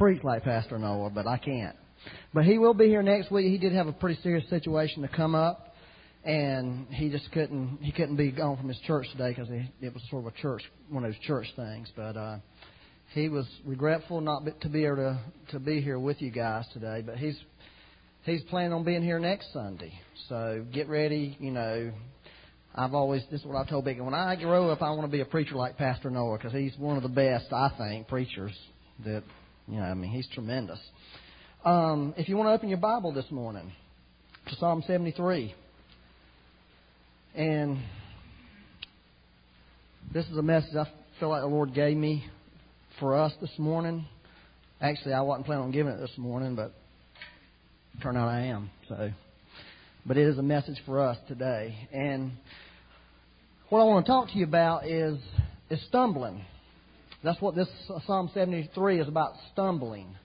preach like Pastor Noah, but I can't. But he will be here next week. He did have a pretty serious situation to come up, and he just couldn't he couldn't be gone from his church today because it was sort of a church one of those church things. But uh, he was regretful not to be able to to be here with you guys today. But he's he's planning on being here next Sunday. So get ready. You know, I've always this is what I've told Becky. When I grow up, I want to be a preacher like Pastor Noah because he's one of the best I think preachers that you know. I mean, he's tremendous. Um, if you want to open your Bible this morning to Psalm 73, and this is a message I feel like the Lord gave me for us this morning. Actually, I wasn't planning on giving it this morning, but turned out I am. So, but it is a message for us today. And what I want to talk to you about is is stumbling. That's what this Psalm 73 is about stumbling.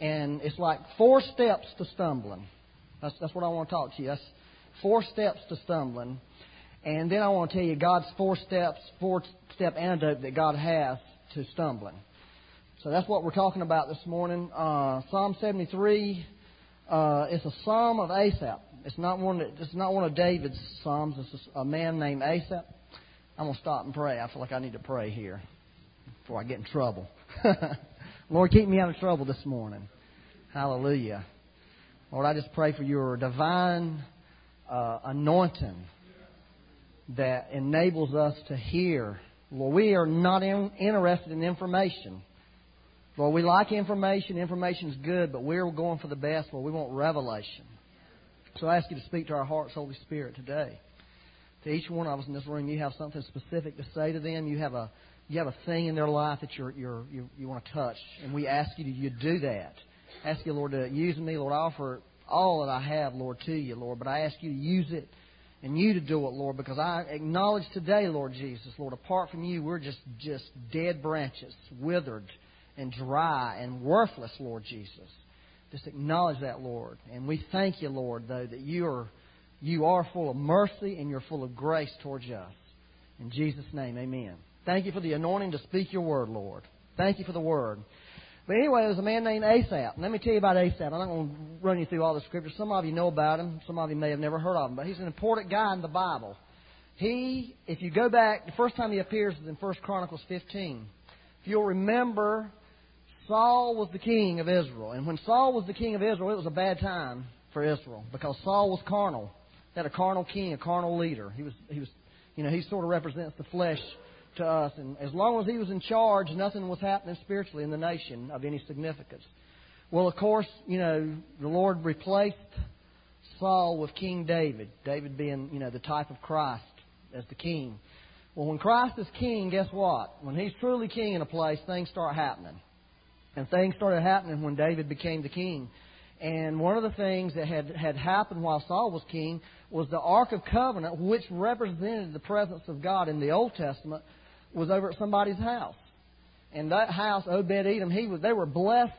And it's like four steps to stumbling. That's, that's what I want to talk to you. That's four steps to stumbling. And then I want to tell you God's four steps, four step antidote that God has to stumbling. So that's what we're talking about this morning. Uh, Psalm 73 uh, is a psalm of Asaph. It's not one. That, it's not one of David's psalms. It's a man named Asaph. I'm gonna stop and pray. I feel like I need to pray here before I get in trouble. Lord, keep me out of trouble this morning. Hallelujah. Lord, I just pray for your divine uh, anointing that enables us to hear. Lord, we are not in, interested in information. Lord, we like information. Information is good, but we're going for the best. Lord, we want revelation. So I ask you to speak to our hearts, Holy Spirit, today. To each one of us in this room, you have something specific to say to them. You have a you have a thing in their life that you're, you're, you you want to touch, and we ask you to you do that. Ask you, Lord, to use me, Lord. I offer all that I have, Lord, to you, Lord. But I ask you to use it and you to do it, Lord, because I acknowledge today, Lord Jesus, Lord, apart from you, we're just just dead branches, withered and dry and worthless, Lord Jesus. Just acknowledge that, Lord, and we thank you, Lord, though that you are you are full of mercy and you're full of grace towards us. In Jesus' name, Amen. Thank you for the anointing to speak your word, Lord. Thank you for the word. But anyway, there's a man named Asaph. Let me tell you about Asaph. I'm not going to run you through all the scriptures. Some of you know about him. Some of you may have never heard of him. But he's an important guy in the Bible. He, if you go back, the first time he appears is in 1 Chronicles 15. If you'll remember, Saul was the king of Israel. And when Saul was the king of Israel, it was a bad time for Israel because Saul was carnal. He had a carnal king, a carnal leader. He was, he was, you know, he sort of represents the flesh to us. And as long as he was in charge, nothing was happening spiritually in the nation of any significance. Well, of course, you know, the Lord replaced Saul with King David, David being, you know, the type of Christ as the king. Well, when Christ is king, guess what? When he's truly king in a place, things start happening. And things started happening when David became the king. And one of the things that had, had happened while Saul was king was the Ark of Covenant, which represented the presence of God in the Old Testament, was over at somebody's house. And that house, Obed Edom, he was they were blessed.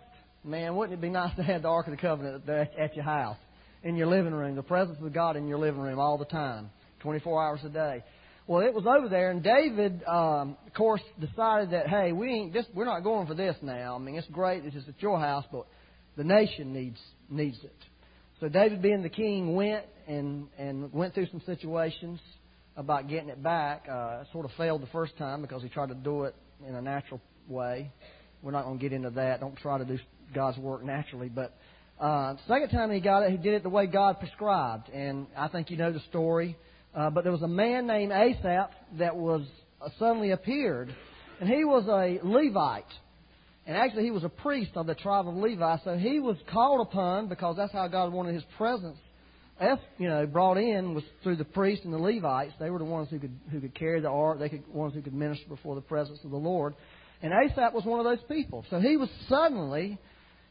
Man, wouldn't it be nice to have the Ark of the Covenant at your house, in your living room, the presence of God in your living room all the time, 24 hours a day. Well, it was over there, and David, um, of course, decided that hey, we ain't this, we're not going for this now. I mean, it's great, it's just at your house, but the nation needs needs it. So David, being the king, went and and went through some situations about getting it back. Uh, sort of failed the first time because he tried to do it in a natural way. We're not going to get into that. Don't try to do God's work naturally. But uh, second time he got it, he did it the way God prescribed. And I think you know the story. Uh, but there was a man named Asaph that was uh, suddenly appeared, and he was a Levite. And actually, he was a priest of the tribe of Levi, so he was called upon because that's how God wanted his presence you know, brought in was through the priests and the Levites. They were the ones who could who could carry the ark. They could ones who could minister before the presence of the Lord. And Asaph was one of those people. So he was suddenly,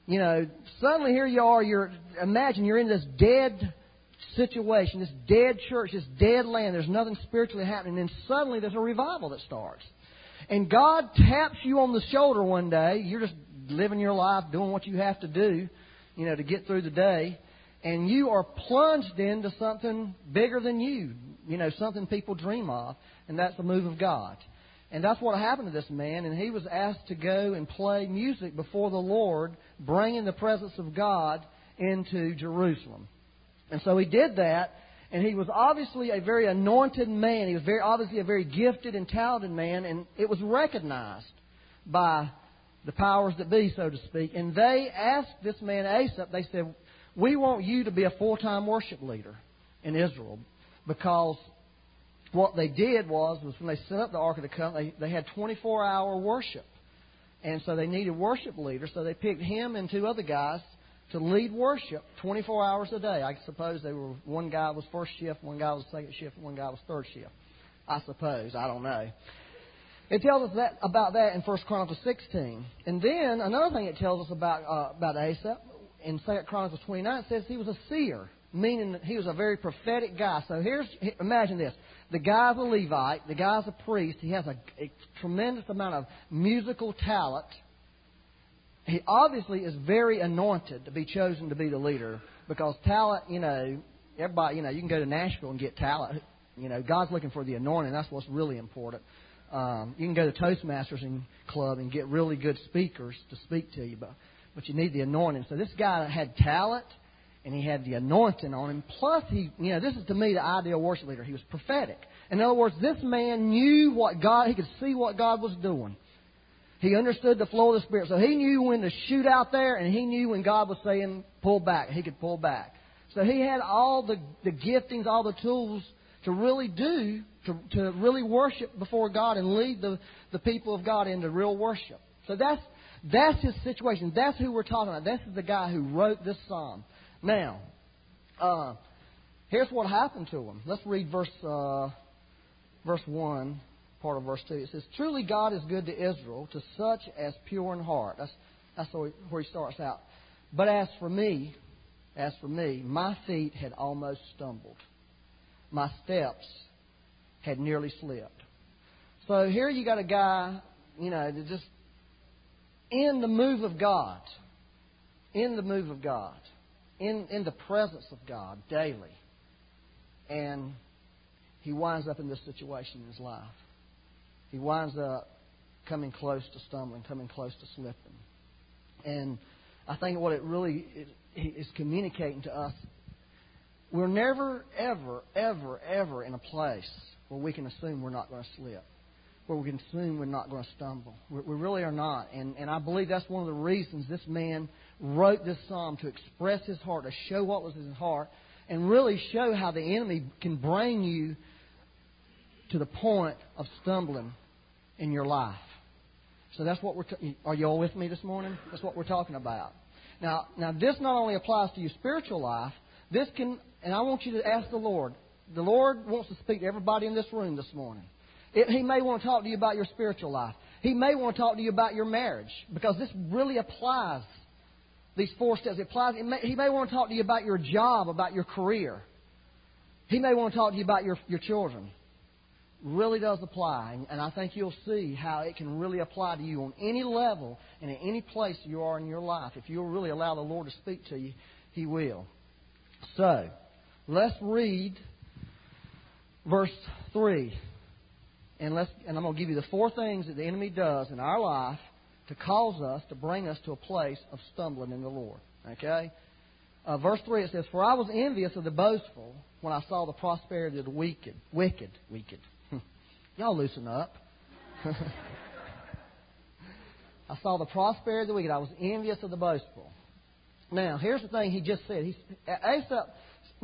you know, suddenly here you are. You're imagine you're in this dead situation, this dead church, this dead land. There's nothing spiritually happening. And then suddenly there's a revival that starts. And God taps you on the shoulder one day. You're just living your life, doing what you have to do, you know, to get through the day and you are plunged into something bigger than you, you know, something people dream of, and that's the move of God. And that's what happened to this man, and he was asked to go and play music before the Lord, bringing the presence of God into Jerusalem. And so he did that, and he was obviously a very anointed man. He was very obviously a very gifted and talented man, and it was recognized by the powers that be, so to speak. And they asked this man Asaph, they said, We want you to be a full time worship leader in Israel because what they did was, was when they set up the Ark of the Covenant, they, they had 24 hour worship. And so they needed worship leaders, so they picked him and two other guys to lead worship 24 hours a day. I suppose they were one guy was first shift, one guy was second shift, one guy was third shift. I suppose. I don't know. It tells us that about that in 1 Chronicles 16. And then another thing it tells us about uh, about Asaph in Second Chronicles 29 it says he was a seer meaning that he was a very prophetic guy. So here's, imagine this. The guy's a Levite, the guy's a priest, he has a, a tremendous amount of musical talent. He obviously is very anointed to be chosen to be the leader because talent, you know, everybody, you know, you can go to Nashville and get talent. You know, God's looking for the anointing. That's what's really important. Um, you can go to Toastmasters and club and get really good speakers to speak to you, but but you need the anointing. So this guy had talent and he had the anointing on him. Plus, he, you know, this is to me the ideal worship leader. He was prophetic. In other words, this man knew what God, he could see what God was doing. He understood the flow of the Spirit. So he knew when to shoot out there, and he knew when God was saying, pull back. He could pull back. So he had all the, the giftings, all the tools to really do, to, to really worship before God and lead the, the people of God into real worship. So that's, that's his situation. That's who we're talking about. This is the guy who wrote this psalm. Now, uh, here's what happened to him. Let's read verse uh, verse one, part of verse two. It says, "Truly God is good to Israel, to such as pure in heart." That's that's where he starts out. But as for me, as for me, my feet had almost stumbled. My steps had nearly slipped. So here you got a guy, you know, just in the move of God. In the move of God in, in the presence of God daily. And he winds up in this situation in his life. He winds up coming close to stumbling, coming close to slipping. And I think what it really is communicating to us, we're never, ever, ever, ever in a place where we can assume we're not going to slip, where we can assume we're not going to stumble. We, really are not. And, and I believe that's one of the reasons this man wrote this psalm to express his heart, to show what was in his heart, and really show how the enemy can bring you to the point of stumbling in your life. So that's what we're. T- are you all with me this morning? That's what we're talking about. Now, now this not only applies to your spiritual life. This can, and I want you to ask the Lord. The Lord wants to speak to everybody in this room this morning. It, he may want to talk to you about your spiritual life. He may want to talk to you about your marriage because this really applies these four steps. It applies. It may, he may want to talk to you about your job, about your career. He may want to talk to you about your, your children. Really does apply. And, I think you'll see how it can really apply to you on any level and in any place you are in your life. If you'll really allow the Lord to speak to you, He will. So, let's read verse 3. And, let's, and I'm going to give you the four things that the enemy does in our life to cause us, to bring us to a place of stumbling in the Lord. Okay? Uh, verse 3 it says, For I was envious of the boastful when I saw the prosperity of the wicked. Wicked. Wicked. Y'all loosen up. I saw the prosperity of the wicked. I was envious of the boastful. Now, here's the thing he just said. He, Asaph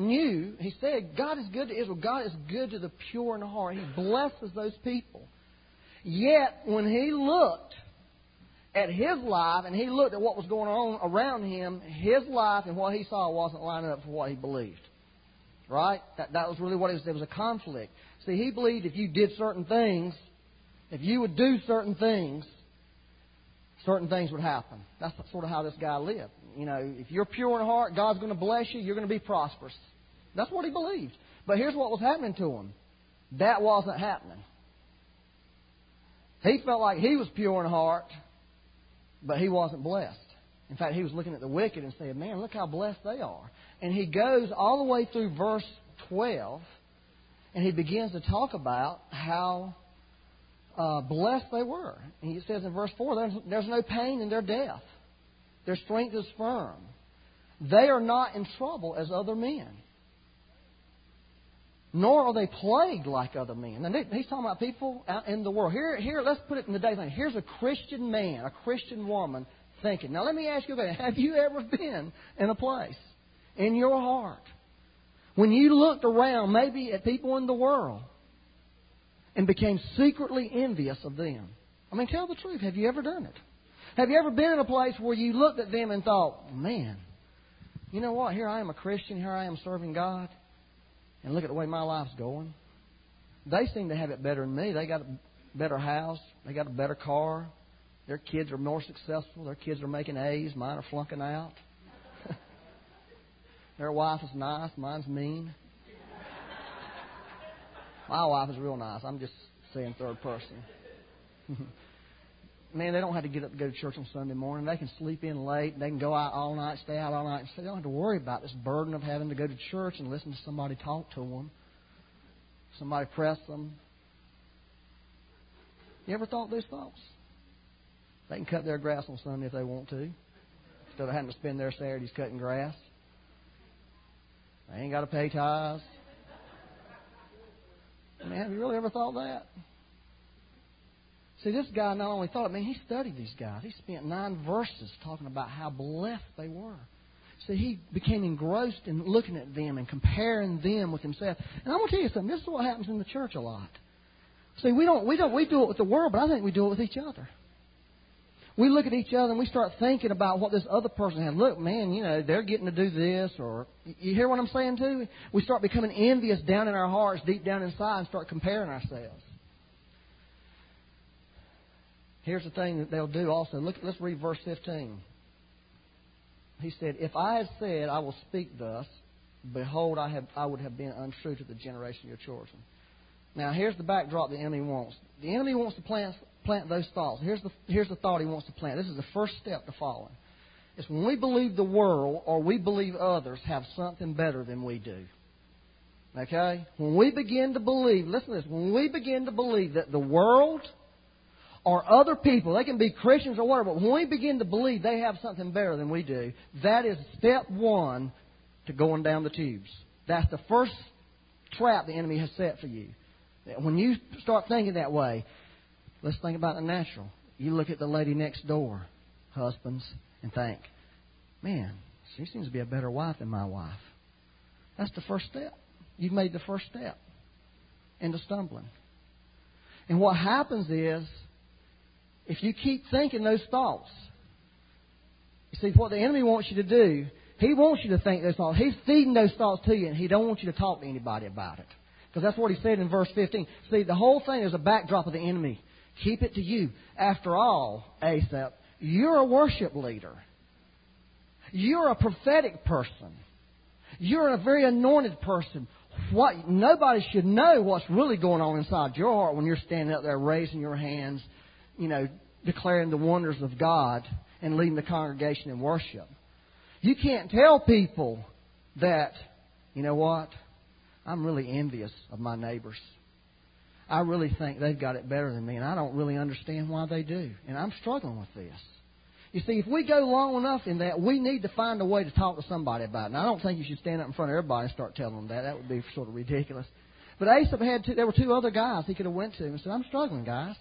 knew, he said, God is good to Israel. God is good to the pure in heart. He blesses those people. Yet, when he looked at his life and he looked at what was going on around him, his life and what he saw wasn't lining up for what he believed. Right? That, that was really what it was. There was a conflict. See, he believed if you did certain things, if you would do certain things, certain things would happen. That's sort of how this guy lived. You know, if you're pure in heart, God's going to bless you, you're going to be prosperous. That's what he believed. But here's what was happening to him that wasn't happening. He felt like he was pure in heart, but he wasn't blessed. In fact, he was looking at the wicked and saying, Man, look how blessed they are. And he goes all the way through verse 12, and he begins to talk about how uh, blessed they were. And he says in verse 4 there's, there's no pain in their death, their strength is firm. They are not in trouble as other men nor are they plagued like other men. And he's talking about people out in the world. Here, here, let's put it in the day. Here's a Christian man, a Christian woman thinking. Now, let me ask you a Have you ever been in a place in your heart when you looked around, maybe at people in the world, and became secretly envious of them? I mean, tell the truth. Have you ever done it? Have you ever been in a place where you looked at them and thought, man, you know what? Here I am a Christian. Here I am serving God and look at the way my life's going. They seem to have it better than me. They got a better house. They got a better car. Their kids are more successful. Their kids are making A's. Mine are flunking out. Their wife is nice. Mine's mean. My wife is real nice. I'm just saying third person. man, they don't have to get up to go to church on Sunday morning. They can sleep in late. They can go out all night, stay out all night. So they don't have to worry about this burden of having to go to church and listen to somebody talk to them, somebody press them. You ever thought these thoughts? They can cut their grass on Sunday if they want to, instead of having to spend their Saturdays cutting grass. They ain't got to pay tithes. Man, have you really ever thought that? See, this guy not only thought, I mean, he studied these guys. He spent nine verses talking about how blessed they were. See, he became engrossed in looking at them and comparing them with himself. And I'm going to tell you something. This is what happens in the church a lot. See, we don't, we don't, we do it with the world, but I think we do it with each other. We look at each other and we start thinking about what this other person has. Look, man, you know, they're getting to do this, or you hear what I'm saying too? We start becoming envious down in our hearts, deep down inside, and start comparing ourselves. Here's the thing that they'll do also. Look, let's read verse 15. He said, If I had said, I will speak thus, behold, I, have, I would have been untrue to the generation of your children. Now, here's the backdrop the enemy wants. The enemy wants to plant, plant those thoughts. Here's the, here's the thought he wants to plant. This is the first step to falling. It's when we believe the world or we believe others have something better than we do. Okay? When we begin to believe, listen to this, when we begin to believe that the world or other people, they can be Christians or whatever, but when we begin to believe they have something better than we do, that is step one to going down the tubes. That's the first trap the enemy has set for you. When you start thinking that way, let's think about the natural. You look at the lady next door, husbands, and think, man, she seems to be a better wife than my wife. That's the first step. You've made the first step into stumbling. And what happens is if you keep thinking those thoughts, you see, what the enemy wants you to do, he wants you to think those thoughts. He's feeding those thoughts to you, and he don't want you to talk to anybody about it. Because that's what he said in verse 15. See, the whole thing is a backdrop of the enemy. Keep it to you. After all, Asaph, you're a worship leader. You're a prophetic person. You're a very anointed person. What nobody should know what's really going on inside your heart when you're standing up there raising your hands you know, declaring the wonders of God and leading the congregation in worship. You can't tell people that, you know what, I'm really envious of my neighbors. I really think they've got it better than me, and I don't really understand why they do. And I'm struggling with this. You see, if we go long enough in that, we need to find a way to talk to somebody about it. And I don't think you should stand up in front of everybody and start telling them that. That would be sort of ridiculous. But Asaph had two, there were two other guys he could have went to and said, I'm struggling, guys.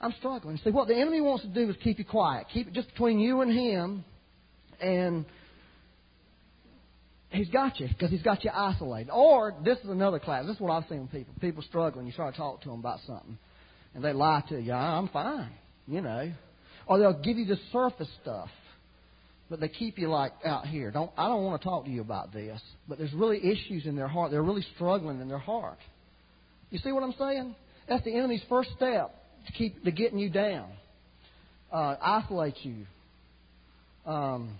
I'm struggling. See, what the enemy wants to do is keep you quiet, keep it just between you and him, and he's got you because he's got you isolated. Or this is another class. This is what I've seen with people. People struggling. You start to talk to them about something, and they lie to you. I'm fine, you know. Or they'll give you the surface stuff, but they keep you like out here. Don't I don't want to talk to you about this, but there's really issues in their heart. They're really struggling in their heart. You see what I'm saying? That's the enemy's first step to keep to getting you down, uh, isolate you. Um,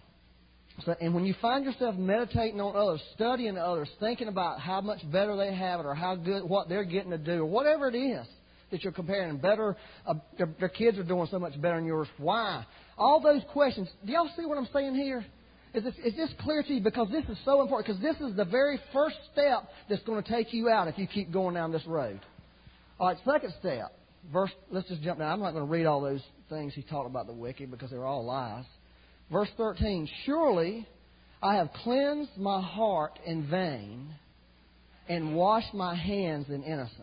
so, and when you find yourself meditating on others, studying others, thinking about how much better they have it, or how good what they're getting to do, or whatever it is that you're comparing, better, uh, their, their kids are doing so much better than yours. Why? All those questions. Do y'all see what I'm saying here? Is this, is this clear to you? Because this is so important. Because this is the very first step that's going to take you out if you keep going down this road. All right, second step. Verse, let's just jump down. I'm not going to read all those things he talked about the wicked because they're all lies. Verse 13 Surely I have cleansed my heart in vain and washed my hands in innocence.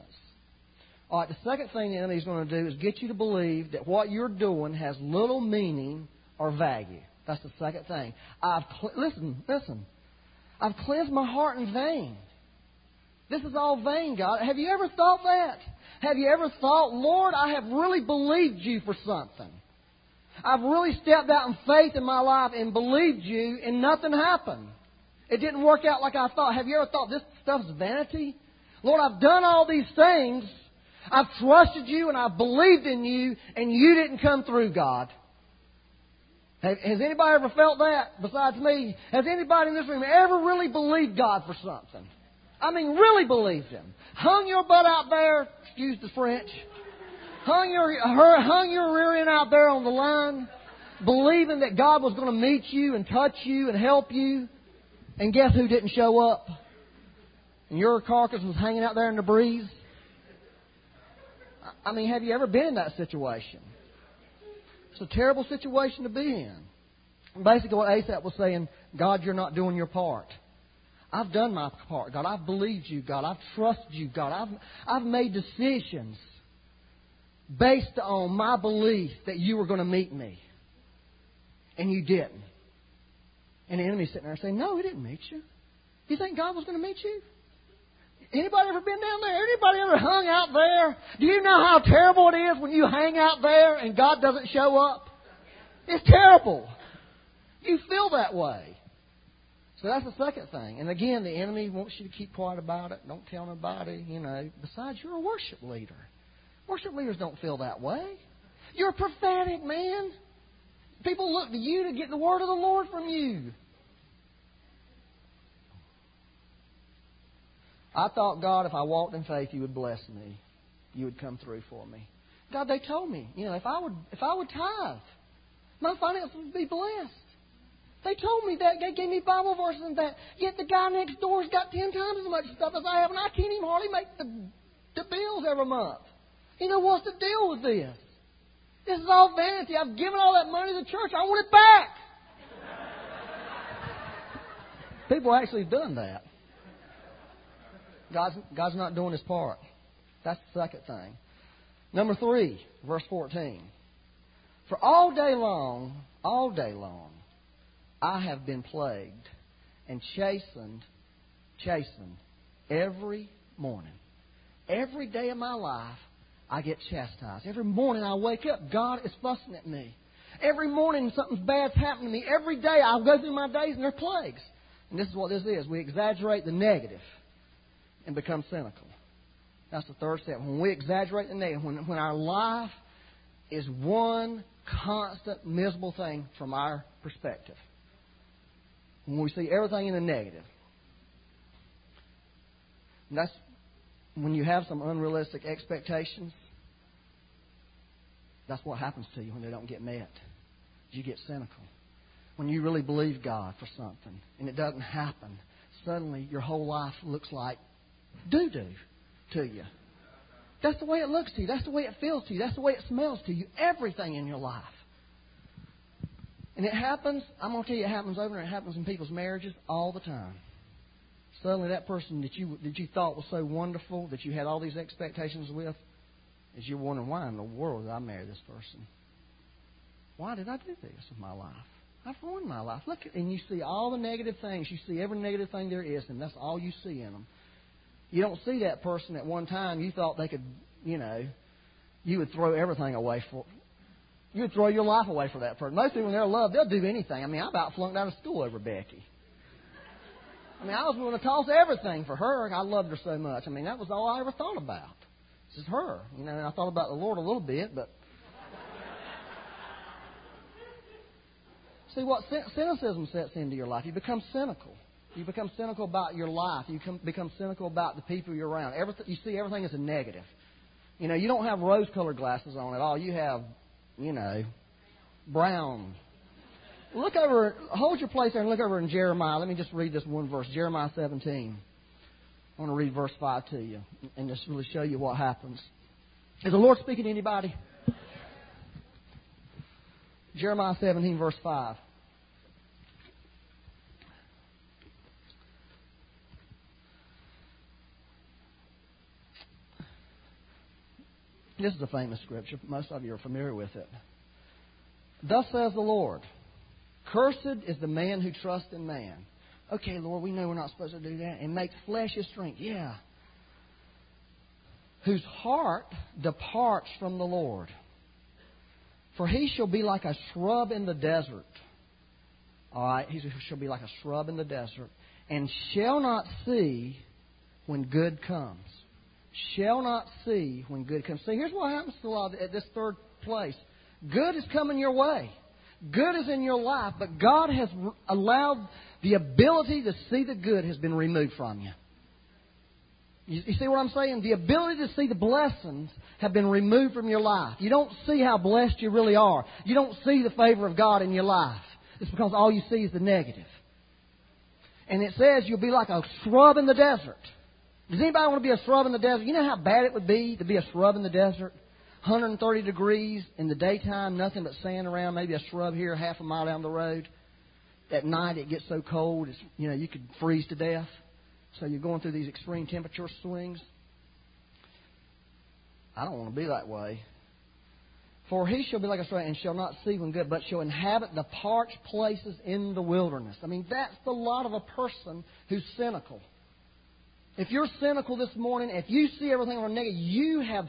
All right, the second thing the enemy is going to do is get you to believe that what you're doing has little meaning or value. That's the second thing. I've cl- listen, listen. I've cleansed my heart in vain. This is all vain, God. Have you ever thought that? Have you ever thought, Lord, I have really believed you for something? I've really stepped out in faith in my life and believed you, and nothing happened. It didn't work out like I thought. Have you ever thought this stuff's vanity? Lord, I've done all these things. I've trusted you and I've believed in you, and you didn't come through, God. Has anybody ever felt that besides me? Has anybody in this room ever really believed God for something? I mean, really believed Him. Hung your butt out there, excuse the French, hung your, hung your rear end out there on the line, believing that God was going to meet you and touch you and help you. And guess who didn't show up? And your carcass was hanging out there in the breeze. I mean, have you ever been in that situation? It's a terrible situation to be in. Basically, what Asaph was saying, God, you're not doing your part. I've done my part, God. I've believed you, God. I've trusted you, God. I've, I've made decisions based on my belief that you were going to meet me. And you didn't. And the enemy's sitting there saying, No, he didn't meet you. You think God was going to meet you? Anybody ever been down there? Anybody ever hung out there? Do you know how terrible it is when you hang out there and God doesn't show up? It's terrible. You feel that way. So that's the second thing. And again, the enemy wants you to keep quiet about it. Don't tell nobody, you know. Besides, you're a worship leader. Worship leaders don't feel that way. You're a prophetic man. People look to you to get the word of the Lord from you. I thought, God, if I walked in faith, you would bless me. You would come through for me. God, they told me, you know, if I would if I would tithe, my finances would be blessed. They told me that. They gave me Bible verses and that. Yet the guy next door's got ten times as much stuff as I have, and I can't even hardly make the, the bills every month. You know what's the deal with this? This is all vanity. I've given all that money to the church. I want it back. People actually done that. God's, God's not doing his part. That's the second thing. Number three, verse 14. For all day long, all day long, I have been plagued and chastened, chastened every morning. Every day of my life, I get chastised. Every morning I wake up, God is fussing at me. Every morning something bad's happening to me. Every day I'll go through my days and they're plagues. And this is what this is. We exaggerate the negative and become cynical. That's the third step. When we exaggerate the negative, when, when our life is one constant miserable thing from our perspective, when we see everything in the negative, and that's when you have some unrealistic expectations. That's what happens to you when they don't get met. You get cynical. When you really believe God for something and it doesn't happen, suddenly your whole life looks like doo doo to you. That's the way it looks to you. That's the way it feels to you. That's the way it smells to you. Everything in your life. And it happens, I'm going to tell you, it happens over and it happens in people's marriages all the time. Suddenly, that person that you, that you thought was so wonderful, that you had all these expectations with, is you're wondering, why in the world did I marry this person? Why did I do this with my life? I've ruined my life. Look, and you see all the negative things. You see every negative thing there is, and that's all you see in them. You don't see that person at one time you thought they could, you know, you would throw everything away for. You would throw your life away for that person. Most people, when they're in love, they'll do anything. I mean, I about flunked out of school over Becky. I mean, I was willing to toss everything for her. I loved her so much. I mean, that was all I ever thought about. This is her. You know, and I thought about the Lord a little bit, but see what cynicism sets into your life. You become cynical. You become cynical about your life. You become cynical about the people you're around. Everything, you see everything as a negative. You know, you don't have rose-colored glasses on at all. You have, you know, brown. Look over, hold your place there and look over in Jeremiah. Let me just read this one verse, Jeremiah 17. I want to read verse 5 to you and just really show you what happens. Is the Lord speaking to anybody? Jeremiah 17, verse 5. This is a famous scripture. Most of you are familiar with it. Thus says the Lord Cursed is the man who trusts in man. Okay, Lord, we know we're not supposed to do that. And makes flesh his strength. Yeah. Whose heart departs from the Lord. For he shall be like a shrub in the desert. All right, he shall be like a shrub in the desert, and shall not see when good comes. Shall not see when good comes. See, here's what happens to a lot at this third place. Good is coming your way. Good is in your life, but God has allowed the ability to see the good has been removed from you. You, see what I'm saying? The ability to see the blessings have been removed from your life. You don't see how blessed you really are. You don't see the favor of God in your life. It's because all you see is the negative. And it says you'll be like a shrub in the desert. Does anybody want to be a shrub in the desert? You know how bad it would be to be a shrub in the desert? 130 degrees in the daytime, nothing but sand around, maybe a shrub here half a mile down the road. At night it gets so cold, it's, you know, you could freeze to death. So you're going through these extreme temperature swings. I don't want to be that way. For he shall be like a stranger and shall not see when good, but shall inhabit the parched places in the wilderness. I mean, that's the lot of a person who's cynical. If you're cynical this morning, if you see everything on a negative, you have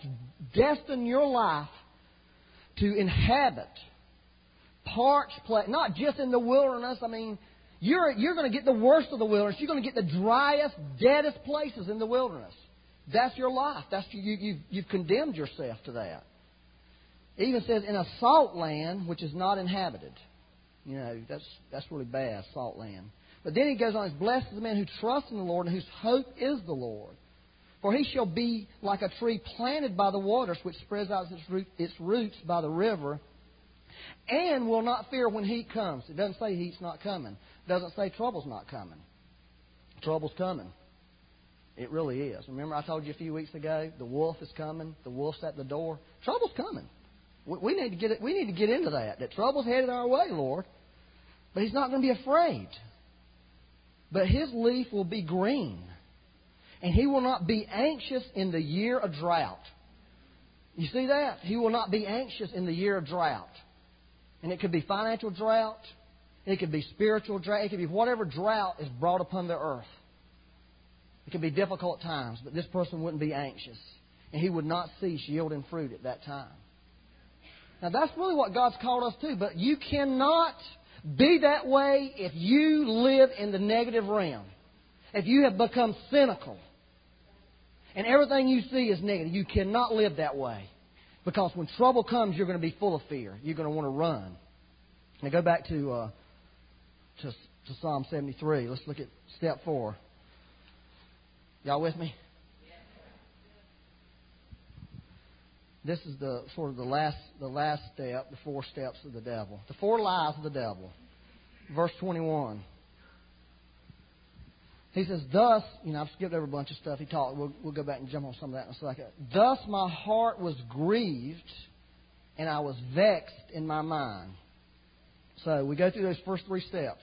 destined your life to inhabit parched place, not just in the wilderness. I mean, you're, you're going to get the worst of the wilderness. You're going to get the driest, deadest places in the wilderness. That's your life. That's you, you, you've condemned yourself to that. It even says in a salt land which is not inhabited. You know, that's, that's really bad, salt land. But then he goes on, Blessed is the man who trusts in the Lord and whose hope is the Lord. For he shall be like a tree planted by the waters, which spreads out its, root, its roots by the river, and will not fear when heat comes. It doesn't say heat's not coming. It doesn't say trouble's not coming. Trouble's coming. It really is. Remember, I told you a few weeks ago, the wolf is coming. The wolf's at the door. Trouble's coming. We need to get. We need to get into that. That trouble's headed our way, Lord. But He's not going to be afraid. But His leaf will be green, and He will not be anxious in the year of drought. You see that? He will not be anxious in the year of drought. And it could be financial drought. It could be spiritual drought. It could be whatever drought is brought upon the earth. It could be difficult times, but this person wouldn't be anxious. And he would not cease yielding fruit at that time. Now, that's really what God's called us to, but you cannot be that way if you live in the negative realm. If you have become cynical and everything you see is negative, you cannot live that way. Because when trouble comes, you're going to be full of fear. You're going to want to run. Now go back to, uh, to, to Psalm 73. Let's look at step four. Y'all with me? This is the sort of the last the last step, the four steps of the devil. The four lies of the devil. Verse 21. He says, Thus, you know, I've skipped over a bunch of stuff he talked. We'll, we'll go back and jump on some of that in a second. Thus my heart was grieved, and I was vexed in my mind. So we go through those first three steps.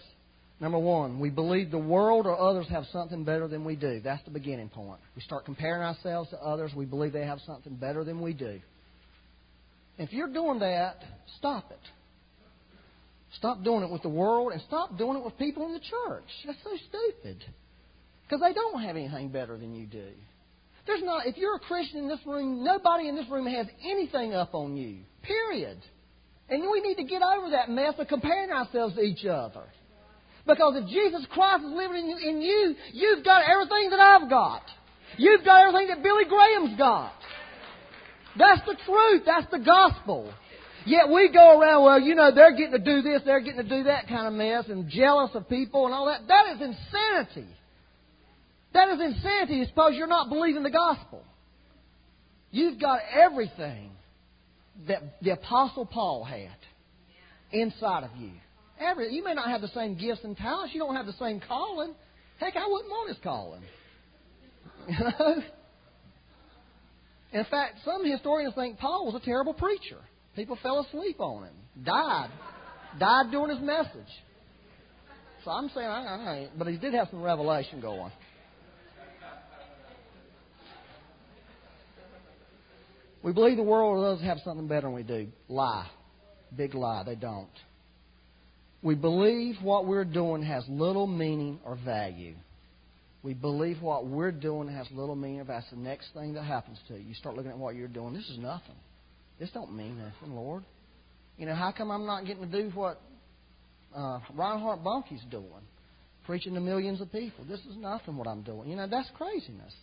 Number one, we believe the world or others have something better than we do. That's the beginning point. We start comparing ourselves to others. We believe they have something better than we do. If you're doing that, stop it. Stop doing it with the world and stop doing it with people in the church. That's so stupid. Because they don't have anything better than you do. There's not, if you're a Christian in this room, nobody in this room has anything up on you. Period. And we need to get over that mess of comparing ourselves to each other. Because if Jesus Christ is living in you, in you, you've got everything that I've got. You've got everything that Billy Graham's got. That's the truth. That's the gospel. Yet we go around, well, you know, they're getting to do this, they're getting to do that kind of mess, and jealous of people and all that. That is insanity. That is insanity suppose you're not believing the gospel. You've got everything that the Apostle Paul had inside of you. Every, you may not have the same gifts and talents. You don't have the same calling. Heck, I wouldn't want his calling. You know? In fact, some historians think Paul was a terrible preacher. People fell asleep on him, died, died during his message. So I'm saying, I, I, but he did have some revelation going. We believe the world does have something better than we do. Lie. Big lie. They don't. We believe what we're doing has little meaning or value. We believe what we're doing has little meaning. If that's the next thing that happens to you. You start looking at what you're doing. This is nothing. This don't mean nothing, Lord. You know, how come I'm not getting to do what uh, Reinhard Bonnke's doing? Preaching to millions of people. This is nothing what I'm doing. You know, that's craziness.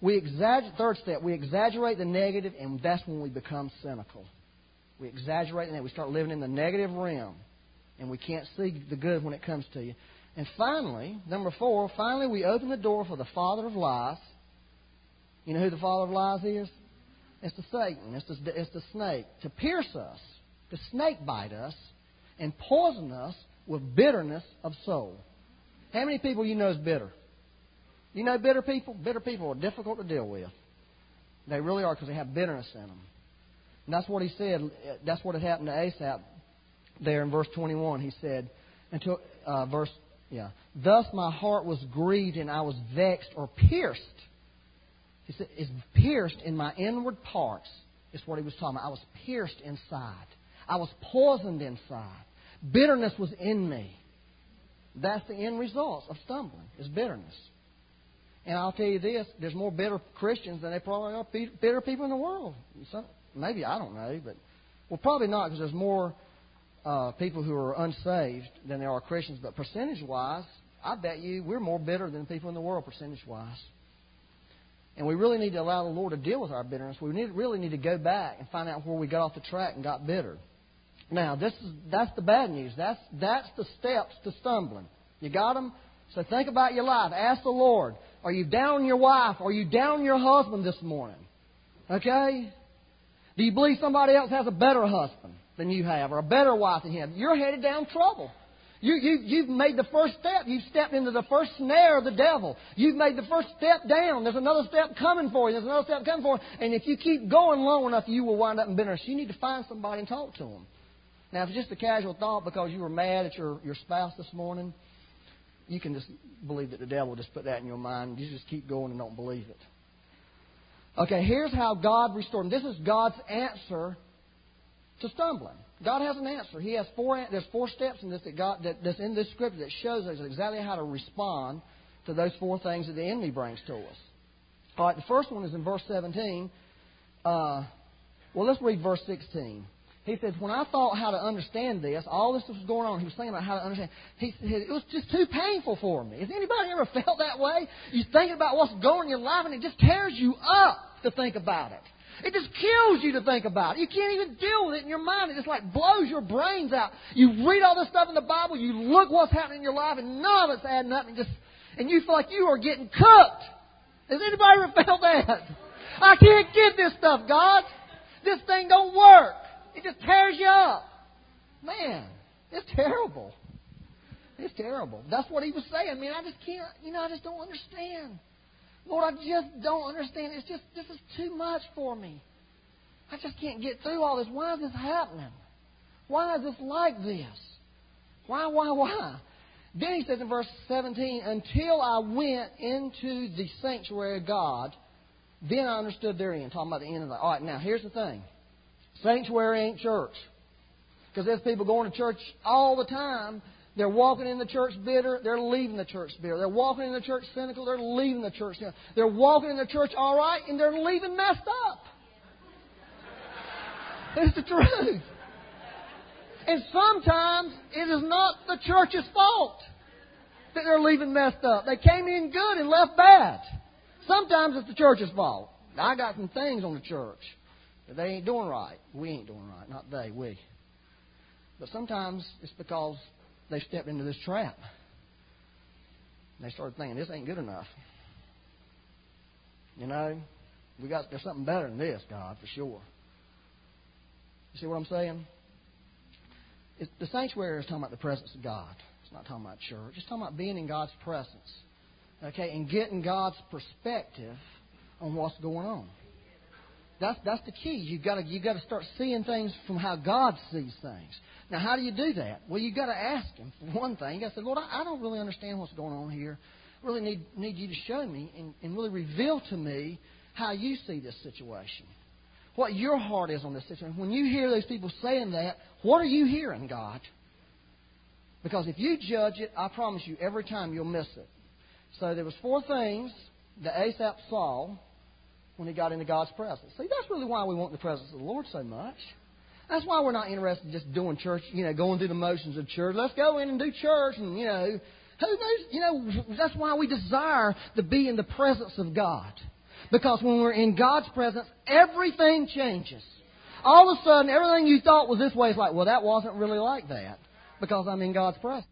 We exaggerate, third step, we exaggerate the negative, and that's when we become cynical. We exaggerate and we start living in the negative realm, and we can't see the good when it comes to you. And finally, number four, finally we open the door for the father of lies. You know who the father of lies is? It's the Satan. It's the, it's the snake. To pierce us, to snake bite us, and poison us with bitterness of soul. How many people you know is bitter? You know bitter people? Bitter people are difficult to deal with. They really are because they have bitterness in them. And that's what he said. That's what had happened to Asaph there in verse 21. He said, until uh, verse, yeah. Thus my heart was grieved and I was vexed or pierced. He said, is pierced in my inward parts. Is what he was talking about. I was pierced inside. I was poisoned inside. Bitterness was in me. That's the end result of stumbling, is bitterness. And I'll tell you this: there's more bitter Christians than there probably are bitter people in the world. Some, maybe I don't know, but well, probably not because there's more uh, people who are unsaved than there are Christians. But percentage-wise, I bet you we're more bitter than people in the world, percentage-wise. And we really need to allow the Lord to deal with our bitterness. We need, really need to go back and find out where we got off the track and got bitter. Now, this is that's the bad news. That's that's the steps to stumbling. You got them. So think about your life. Ask the Lord. Are you down your wife? Are you down your husband this morning? Okay? Do you believe somebody else has a better husband than you have or a better wife than him? You're headed down trouble. You, you, you've made the first step. You've stepped into the first snare of the devil. You've made the first step down. There's another step coming for you. There's another step coming for you. And if you keep going long enough, you will wind up in bitterness. You need to find somebody and talk to them. Now, if it's just a casual thought because you were mad at your, your spouse this morning, you can just believe that the devil just put that in your mind. You just keep going and don't believe it. Okay, here's how God restored. Him. This is God's answer to stumbling. God has an answer. He has four. There's four steps in this that God that, that's in this scripture that shows us exactly how to respond to those four things that the enemy brings to us. All right, the first one is in verse 17. Uh, well, let's read verse 16. He says, when I thought how to understand this, all this was going on. He was thinking about how to understand. He said, it was just too painful for me. Has anybody ever felt that way? You're thinking about what's going on in your life, and it just tears you up to think about it. It just kills you to think about it. You can't even deal with it in your mind. It just like blows your brains out. You read all this stuff in the Bible, you look what's happening in your life, and none of it's adding up, and just and you feel like you are getting cooked. Has anybody ever felt that? I can't get this stuff, God. This thing don't work. It just tears you up. Man, it's terrible. It's terrible. That's what he was saying. I mean, I just can't, you know, I just don't understand. Lord, I just don't understand. It's just, this is too much for me. I just can't get through all this. Why is this happening? Why is this like this? Why, why, why? Then he says in verse 17, until I went into the sanctuary of God, then I understood their end. Talking about the end of the. All right, now here's the thing. Sanctuary ain't church. Because there's people going to church all the time. They're walking in the church bitter. They're leaving the church bitter. They're walking in the church cynical. They're leaving the church. Cynical. They're walking in the church all right, and they're leaving messed up. It's the truth. And sometimes it is not the church's fault that they're leaving messed up. They came in good and left bad. Sometimes it's the church's fault. I got some things on the church. That they ain't doing right. We ain't doing right. Not they, we. But sometimes it's because they stepped into this trap. They started thinking, this ain't good enough. You know, we got there's something better than this, God, for sure. You see what I'm saying? The sanctuary is talking about the presence of God. It's not talking about church. It's talking about being in God's presence. Okay, and getting God's perspective on what's going on. that's that's the key. You've got to you got to start seeing things from how God sees things. Now, how do you do that? Well, you've got to ask Him for one thing. To say, Lord, I, I don't really understand what's going on here. I really need need you to show me and, and really reveal to me how you see this situation. What your heart is on this situation. When you hear those people saying that, what are you hearing, God? Because if you judge it, I promise you, every time you'll miss it. So there was four things that Asaph saw when he got into God's presence. See, that's really why we want the presence of the Lord so much. That's why we're not interested in just doing church, you know, going through the motions of church. Let's go in and do church and, you know, who knows, you know, that's why we desire to be in the presence of God. Because when we're in God's presence, everything changes. All of a sudden, everything you thought was this way is like, well, that wasn't really like that because I'm in God's presence.